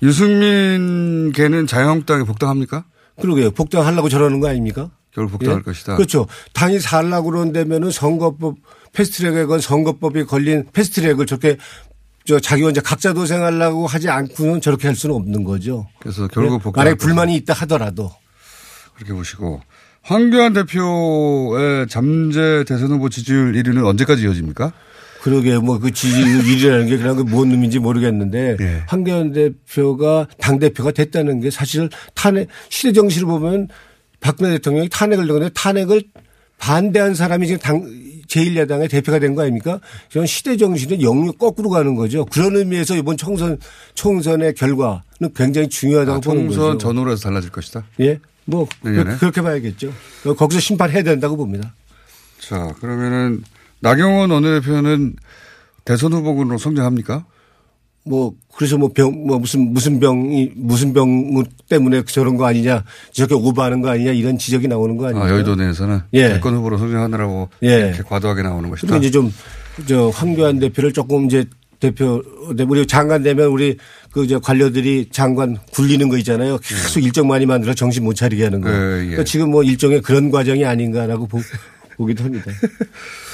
유승민 걔는 자유한국당에 복당합니까? 그러게요. 복당하려고 저러는 거 아닙니까? 결국 복당할 예? 것이다. 그렇죠. 당이 살라고 그런다면은 선거법 패스트트랙에 건 선거법이 걸린 패스트트랙을 저렇게 저 자기 혼자 각자 도생하려고 하지 않고는 저렇게 할 수는 없는 거죠. 그래서 결국 네? 만약에 불만이 있다 하더라도 그렇게 보시고 황교안 대표의 잠재 대선 후보 지지율 1위는 언제까지 이어집니까? 그러게 뭐 그 지지율 1위라는 게 그냥 그뭔 의미인지 모르겠는데 예. 황교안 대표가 당 대표가 됐다는 게 사실 탄핵 시대 정신을 보면 박근혜 대통령이 탄핵을 넣는데 탄핵을 반대한 사람이 지금 당 제1야당의 대표가 된 거 아닙니까? 이런 시대 정신은 영역 거꾸로 가는 거죠. 그런 의미에서 이번 총선 총선의 결과는 굉장히 중요하다고 아, 보는 총선 거죠. 전후로 해서 달라질 것이다. 예, 뭐 내년에? 그, 렇게 봐야겠죠. 거기서 심판해야 된다고 봅니다. 자, 그러면은 나경원 원내대표는 대선 후보군으로 성장합니까? 뭐 그래서 뭐 병 뭐 무슨 무슨 병이 무슨 병 때문에 저런 거 아니냐 저렇게 오버하는 거 아니냐 이런 지적이 나오는 거 아니냐. 아, 여의도 내에서는 예. 대권 후보로 성장하느라고 예. 이렇게 과도하게 나오는 것이다. 그리고 이제 좀저 황교안 대표를 조금 이제 대표 우리 장관 되면 우리 그저 관료들이 장관 굴리는 거 있잖아요. 계속 일정 많이 만들어 정신 못 차리게 하는 거. 예, 예. 그러니까 지금 뭐 일종의 그런 과정이 아닌가라고 보, 보기도 합니다.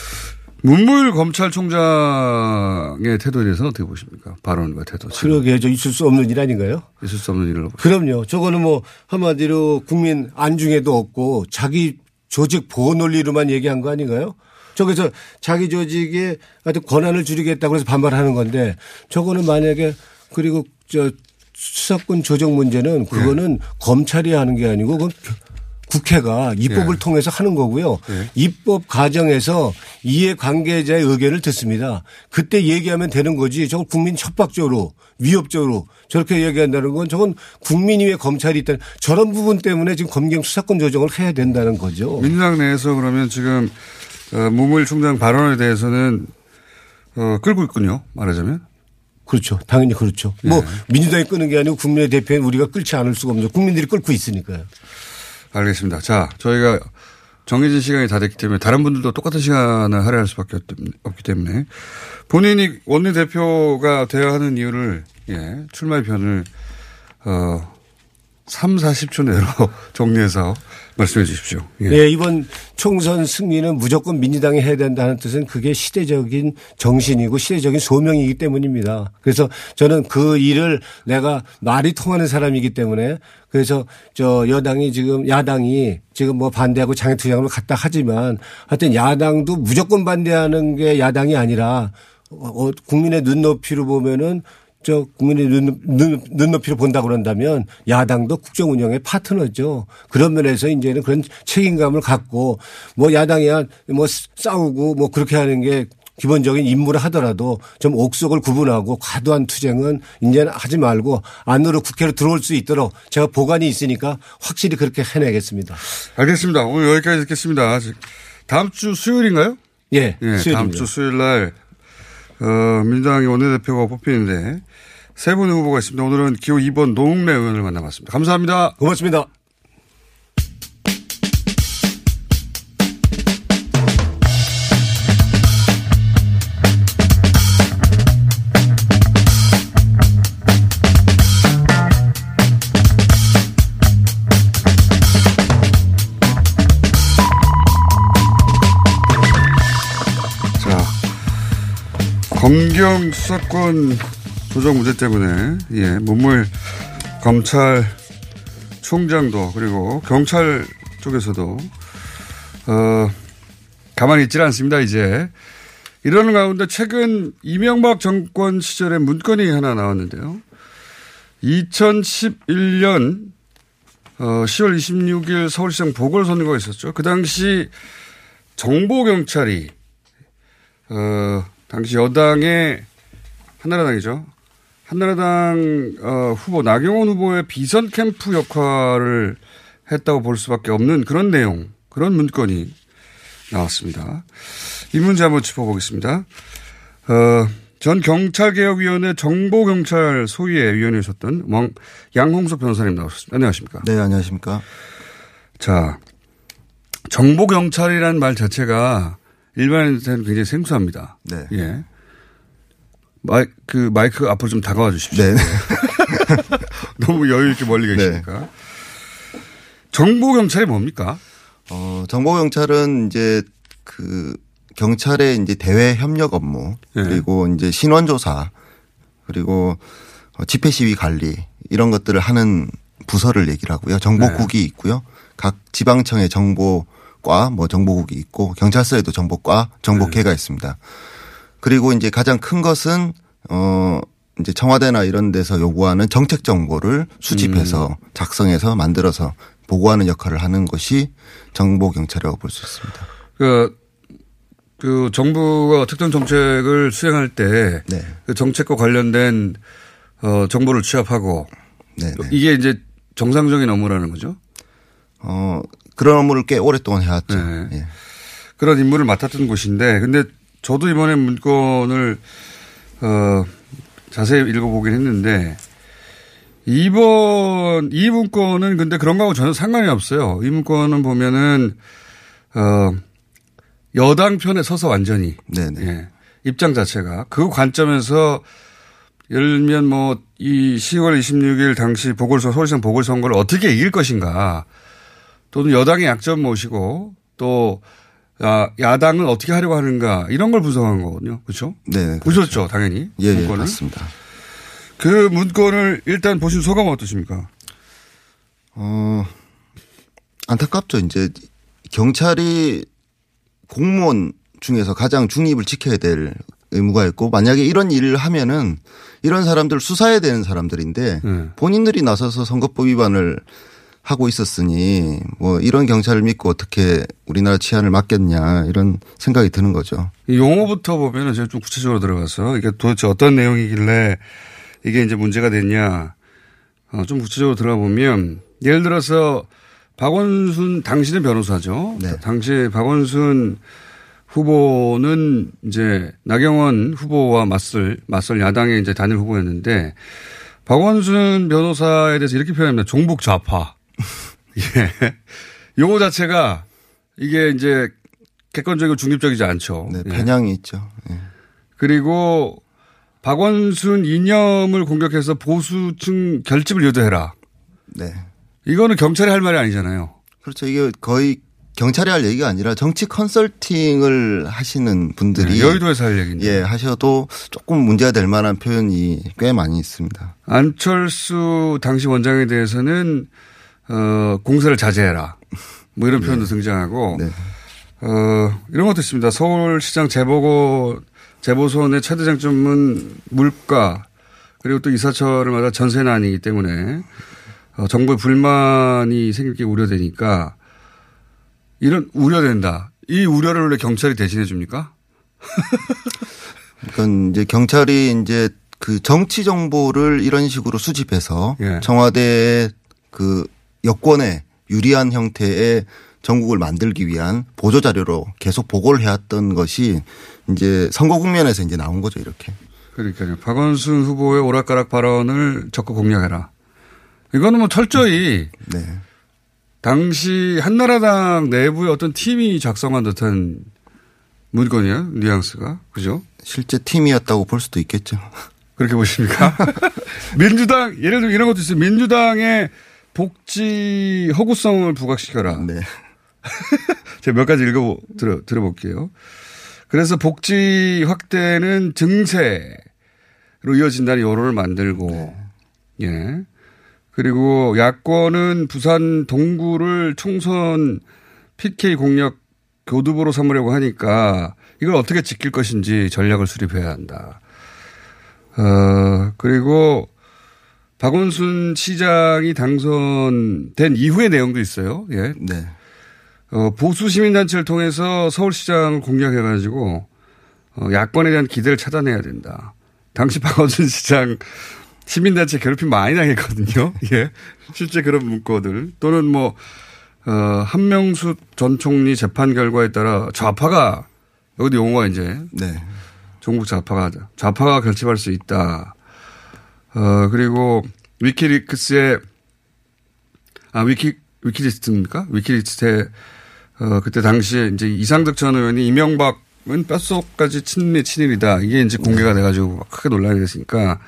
문무일 검찰총장의 태도에 대해서는 어떻게 보십니까? 발언과 태도. 지금 그러게 저 있을 수 없는 일 아닌가요? 있을 수 없는 일로. 그럼요. 저거는 뭐 한마디로 국민 안중에도 없고 자기 조직 보호 논리로만 얘기한 거 아닌가요? 저기서 자기 조직에 하여튼 권한을 줄이겠다고 해서 반발하는 건데 저거는 만약에 그리고 저 수사권 조정 문제는 그거는 검찰이 하는 게 아니고 그건 국회가 입법을 예. 통해서 하는 거고요. 예. 입법 과정에서 이해 관계자의 의견을 듣습니다. 그때 얘기하면 되는 거지. 저건 국민 협박적으로 위협적으로 저렇게 얘기한다는 건 저건 국민이 왜 검찰이 있다. 저런 부분 때문에 지금 검경 수사권 조정을 해야 된다는 거죠. 민주당 내에서 그러면 지금 어, 문무일 총장 발언에 대해서는 어, 끌고 있군요. 말하자면. 그렇죠. 당연히 그렇죠. 뭐 민주당이 끄는 게 아니고 국민의 대표인 우리가 끌지 않을 수가 없죠. 국민들이 끌고 있으니까요. 알겠습니다. 자, 저희가 정해진 시간이 다 됐기 때문에 다른 분들도 똑같은 시간을 할애할 수밖에 없- 없기 때문에 본인이 원내대표가 되어야 하는 이유를 예, 출마의 변을 어, 3, 40초 내로 정리해서 말씀해 주십시오. 예. 예, 이번 총선 승리는 무조건 민주당이 해야 된다는 뜻은 그게 시대적인 정신이고 시대적인 소명이기 때문입니다. 그래서 저는 그 일을 내가 말이 통하는 사람이기 때문에 그래서 저 여당이 지금 야당이 지금 뭐 반대하고 장애투쟁으로 갔다 하지만 하여튼 야당도 무조건 반대하는 게 야당이 아니라 어, 어, 국민의 눈높이로 보면은 저 국민의 눈, 눈, 눈높이로 본다 그런다면 야당도 국정 운영의 파트너죠. 그런 면에서 이제는 그런 책임감을 갖고 뭐 야당이야 뭐 싸우고 뭐 그렇게 하는 게 기본적인 임무를 하더라도 좀 옥석을 구분하고 과도한 투쟁은 이제는 하지 말고 안으로 국회로 들어올 수 있도록 제가 보관이 있으니까 확실히 그렇게 해내겠습니다. 알겠습니다. 오늘 여기까지 듣겠습니다. 다음 주 수요일인가요? 예, 예, 다음. 주 수요일 날, 어, 민주당의 원내대표가 뽑히는데 세 분의 후보가 있습니다. 오늘은 기호 2번 노웅래 의원을 만나봤습니다. 감사합니다. 고맙습니다. 검경 수사권 조정 문제 때문에, 예, 문물 검찰 총장도 그리고 경찰 쪽에서도, 어, 가만히 있질 않습니다, 이제. 이러는 가운데 최근 이명박 정권 시절에 문건이 하나 나왔는데요. 2011년 어, 10월 26일 서울시장 보궐선거가 있었죠. 그 당시 정보경찰이 어, 당시 여당의 한나라당이죠. 한나라당 어, 후보 나경원 후보의 비선 캠프 역할을 했다고 볼 수밖에 없는 그런 내용, 그런 문건이 나왔습니다. 이 문제 한번 짚어보겠습니다. 어, 전 경찰개혁위원회 정보경찰 소위의 위원이셨던 왕, 양홍석 변호사님 나오셨습니다. 안녕하십니까? 네, 안녕하십니까? 자, 정보경찰이라는 말 자체가 일반인한테는 굉장히 생소합니다. 네. 예. 마이, 그 마이크 앞으로 좀 다가와 주십시오. 네. 너무 여유 있게 멀리 계시니까. 정보 경찰이 뭡니까? 어, 정보 경찰은 이제 그 경찰의 이제 대외 협력 업무 네. 그리고 이제 신원 조사 그리고 어, 집회 시위 관리 이런 것들을 하는 부서를 얘기를 하고요. 정보국이 네. 있고요. 각 지방청의 정보 과 뭐 정보국이 있고 경찰서에도 정보과 정보계가 네. 있습니다. 그리고 이제 가장 큰 것은 어 이제 청와대나 이런 데서 요구하는 정책 정보를 수집해서 음. 작성해서 만들어서 보고하는 역할을 하는 것이 정보 경찰이라고 볼 수 있습니다. 그, 그 정부가 특정 정책을 수행할 때 네. 그 정책과 관련된 어, 정보를 취합하고 네, 이게 이제 정상적인 업무라는 거죠. 어 그런 업무를 꽤 오랫동안 해왔죠. 네. 예. 그런 임무를 맡았던 곳인데 근데 저도 이번에 문건을 어, 자세히 읽어보긴 했는데 이번 이 문건은 근데 그런 거하고 전혀 상관이 없어요. 이 문건은 보면은 어 여당 편에 서서 완전히 예, 입장 자체가 그 관점에서 예를 들면 뭐 이 10월 26일 당시 보궐선 서울시장 보궐선거를 어떻게 이길 것인가 또는 여당의 약점 모시고 또 아, 야당은 어떻게 하려고 하는가 이런 걸 분석한 거거든요. 그렇죠? 네. 보셨죠, 당연히. 예, 예, 문건을. 맞습니다. 그 문건을 일단 보신 소감은 어떠십니까? 어, 안타깝죠. 이제 경찰이 공무원 중에서 가장 중립을 지켜야 될 의무가 있고 만약에 이런 일을 하면은 이런 사람들 수사해야 되는 사람들인데 네. 본인들이 나서서 선거법 위반을 하고 있었으니 뭐 이런 경찰을 믿고 어떻게 우리나라 치안을 맡겠냐 이런 생각이 드는 거죠. 이 용어부터 보면은 제가 좀 구체적으로 들어가서 이게 도대체 어떤 내용이길래 이게 이제 문제가 됐냐. 어, 좀 구체적으로 들어가 보면 예를 들어서 박원순 당신의 변호사죠. 당시 박원순 후보는 이제 나경원 후보와 맞설 맞설 야당의 이제 단일 후보였는데 박원순 변호사에 대해서 이렇게 표현합니다. 종북 좌파. 예. 용어 자체가 이게 이제 객관적이고 중립적이지 않죠. 네, 예. 편향이 있죠. 예. 그리고 박원순 이념을 공격해서 보수층 결집을 유도해라. 네. 이거는 경찰이 할 말이 아니잖아요. 그렇죠. 이게 거의 경찰이 할 얘기가 아니라 정치 컨설팅을 하시는 분들이 네, 여의도에서 할 얘기인데. 예, 하셔도 조금 문제가 될 만한 표현이 꽤 많이 있습니다. 안철수 당시 원장에 대해서는 어, 공세를 자제해라. 뭐 이런 표현도 등장하고 어, 이런 것도 있습니다. 서울시장 재보고 재보선의 최대 장점은 물가 그리고 또 이사철을 맞아 전세난이기 때문에 어, 정부의 불만이 생길 게 우려되니까 이런 우려된다. 이 우려를 원래 경찰이 대신해 줍니까? 그건 이제 경찰이 이제 그 정치 정보를 이런 식으로 수집해서 예. 청와대의 그 여권에 유리한 형태의 전국을 만들기 위한 보조 자료로 계속 보고를 해왔던 것이 이제 선거 국면에서 이제 나온 거죠 이렇게. 그러니까요. 박원순 후보의 오락가락 발언을 적극 공략해라. 이거는 뭐 철저히 네. 당시 한나라당 내부의 어떤 팀이 작성한 듯한 문건이에요. 뉘앙스가. 그죠? 실제 팀이었다고 볼 수도 있겠죠. 그렇게 보십니까? 민주당, 예를 들면 이런 것도 있어요. 민주당의 복지 허구성을 부각시켜라. 네. 제가 몇 가지 읽어 들어, 들어볼게요. 그래서 복지 확대는 증세로 이어진다는 여론을 만들고, 예. 그리고 야권은 부산 동구를 총선 PK 공략 교두보로 삼으려고 하니까 이걸 어떻게 지킬 것인지 전략을 수립해야 한다. 어, 그리고 박원순 시장이 당선된 이후의 내용도 있어요. 예. 네. 어, 보수 시민단체를 통해서 서울시장을 공략해가지고 어, 야권에 대한 기대를 차단해야 된다. 당시 박원순 시장 시민단체 괴롭힘 많이 당했거든요. 예. 실제 그런 문구들 또는 뭐 어, 한명수 전 총리 재판 결과에 따라 좌파가 여기도 용어가 이제 네. 종북 좌파가 좌파가 결집할 수 있다. 어 그리고 위키리크스의 아 위키 위키리스트입니까? 위키리스트에 어 그때 당시에 이제 이상득 전 의원이 이명박은 뼛속까지 친일 친일이다. 이게 이제 공개가 돼가지고 크게 논란이 됐으니까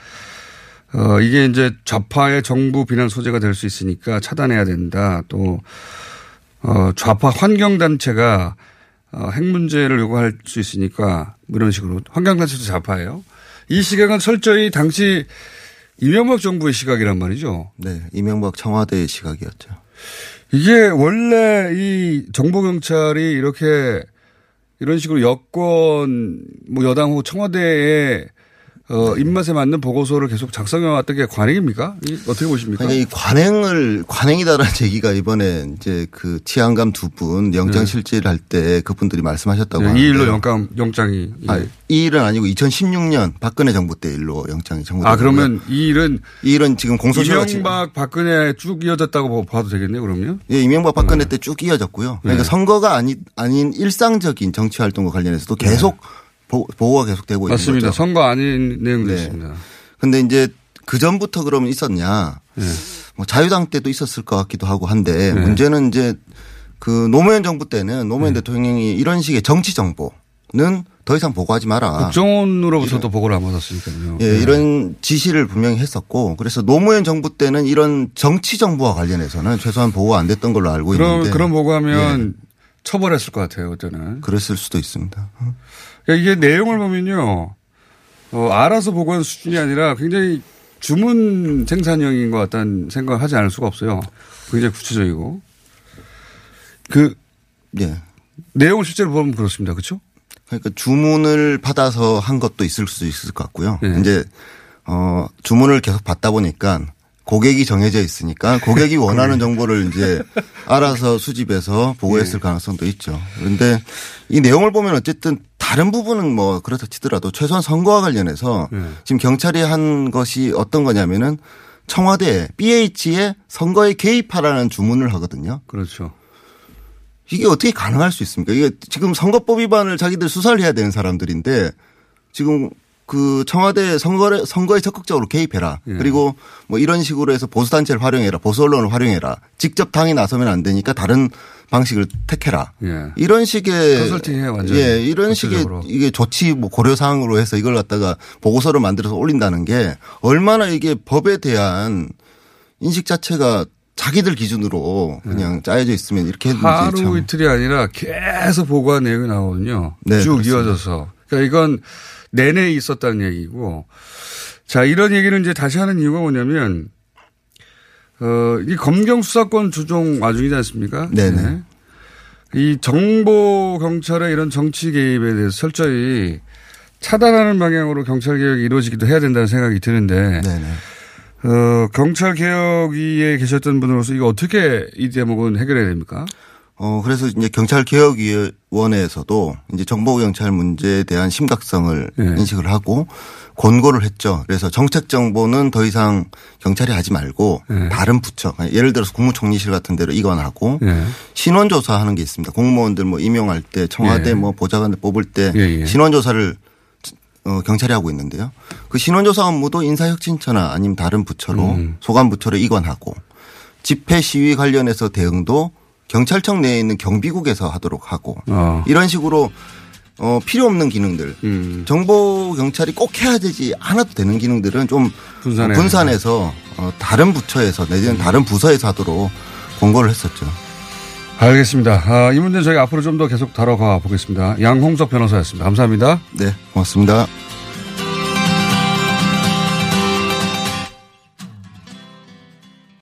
어 이게 이제 좌파의 정부 비난 소재가 될 수 있으니까 차단해야 된다. 또 어, 좌파 환경단체가 어, 핵 문제를 요구할 수 있으니까 뭐 이런 식으로 환경단체도 좌파예요. 이 시각은 철저히 당시 이명박 정부의 시각이란 말이죠. 네, 이명박 청와대의 시각이었죠. 이게 원래 이 정보 경찰이 이렇게 이런 식으로 여권, 뭐 여당 후 청와대에 어, 입맛에 맞는 보고서를 계속 작성해 왔던 게 관행입니까? 이 어떻게 보십니까? 그러니까 이 관행을 관행이다라는 얘기가 이번에 이제 그 치안감 두 분 영장 네. 실질을 할때 그분들이 말씀하셨다고 네, 이 일로 영장, 영장이. 예. 아, 이 일은 아니고 2016년 박근혜 정부 때 일로 영장이 청구됐고요. 아, 그러면 이 일은 이 일은 지금 공소시효가 이명박 박근혜 쭉 이어졌다고 봐도 되겠네요, 그러면? 예, 이명박 박근혜 때쭉 이어졌고요. 그러니까 네. 선거가 아니, 아닌 일상적인 정치 활동과 관련해서도 계속 보, 보고가 계속되고 있는 맞습니다. 거죠. 선거 아닌 내용도 네. 있습니다. 근데 이제 그 전부터 그러면 있었냐? 네. 뭐 자유당 때도 있었을 것 같기도 하고 한데 네. 문제는 이제 그 노무현 정부 때는 노무현 대통령이 이런 식의 정치 정보는 더 이상 보고하지 마라. 국정원으로부터도 보고를 안 받았으니까요. 예, 네. 이런 지시를 분명히 했었고 그래서 노무현 정부 때는 이런 정치 정보와 관련해서는 최소한 보고가 안 됐던 걸로 알고 그런, 있는데 그런 보고하면 처벌했을 것 같아요, 그때는. 그랬을 수도 있습니다. 그러니까 이게 내용을 보면요, 어, 알아서 보고한 수준이 아니라 굉장히 주문 생산형인 것 같다는 생각을 하지 않을 수가 없어요. 굉장히 구체적이고. 그, 예. 내용을 실제로 보면 그렇습니다. 그렇죠? 그러니까 주문을 받아서 한 것도 있을 수 있을 것 같고요. 네. 이제 어 주문을 계속 받다 보니까 고객이 정해져 있으니까 고객이 원하는 정보를 이제 알아서 수집해서 보고했을 가능성도 있죠. 그런데 이 내용을 보면 어쨌든 다른 부분은 뭐 그렇다 치더라도 최소한 선거와 관련해서 네. 지금 경찰이 한 것이 어떤 거냐면은 청와대 BH에 선거에 개입하라는 주문을 하거든요. 그렇죠. 이게 어떻게 가능할 수 있습니까? 이게 지금 선거법 위반을 자기들 수사를 해야 되는 사람들인데 지금 그 청와대 선거에 선거에 적극적으로 개입해라. 예. 그리고 뭐 이런 식으로 해서 보수 단체를 활용해라. 보수 언론을 활용해라. 직접 당이 나서면 안 되니까 다른 방식을 택해라. 예. 이런 식의 컨설팅해요, 완전히. 예, 이런 식의 구체적으로. 이게 조치 뭐 고려 사항으로 해서 이걸 갖다가 보고서를 만들어서 올린다는 게 얼마나 이게 법에 대한 인식 자체가 자기들 기준으로 그냥 짜여져 있으면 이렇게 네. 하루 참. 이틀이 아니라 계속 보고한 내용이 나오거든요. 네, 쭉 그렇습니다. 이어져서. 그러니까 이건 내내 있었다는 얘기고. 자, 이런 얘기를 이제 다시 하는 이유가 뭐냐면, 어, 이 검경 수사권 조정 와중이지 않습니까? 네네. 이 정보 경찰의 이런 정치 개입에 대해서 철저히 차단하는 방향으로 경찰 개혁이 이루어지기도 해야 된다는 생각이 드는데, 네네. 어, 경찰 개혁위에 계셨던 분으로서 이거 어떻게 이 대목은 해결해야 됩니까? 어, 그래서 이제 경찰개혁위원회에서도 이제 정보경찰 문제에 대한 심각성을 네. 인식을 하고 권고를 했죠. 그래서 정책 정보는 더 이상 경찰이 하지 말고 네. 다른 부처, 예를 들어서 국무총리실 같은 데로 이관하고 네. 신원조사하는 게 있습니다. 공무원들 뭐 임용할 때 청와대 예. 뭐 보좌관들 뽑을 때 예, 예. 신원조사를 어, 경찰이 하고 있는데요. 그 신원조사 업무도 인사혁신처나 아니면 다른 부처로 음. 소관 부처로 이관하고 집회 시위 관련해서 대응도 경찰청 내에 있는 경비국에서 하도록 하고 어. 이런 식으로 어, 필요 없는 기능들 음. 정보 경찰이 꼭 해야 되지 않아도 되는 기능들은 좀 분산해. 분산해서 어, 다른 부처에서 내지는 다른 부서에서 하도록 권고를 했었죠. 알겠습니다. 아, 이 문제는 저희가 앞으로 좀 더 계속 다뤄가 보겠습니다. 양홍석 변호사였습니다. 감사합니다. 네, 고맙습니다.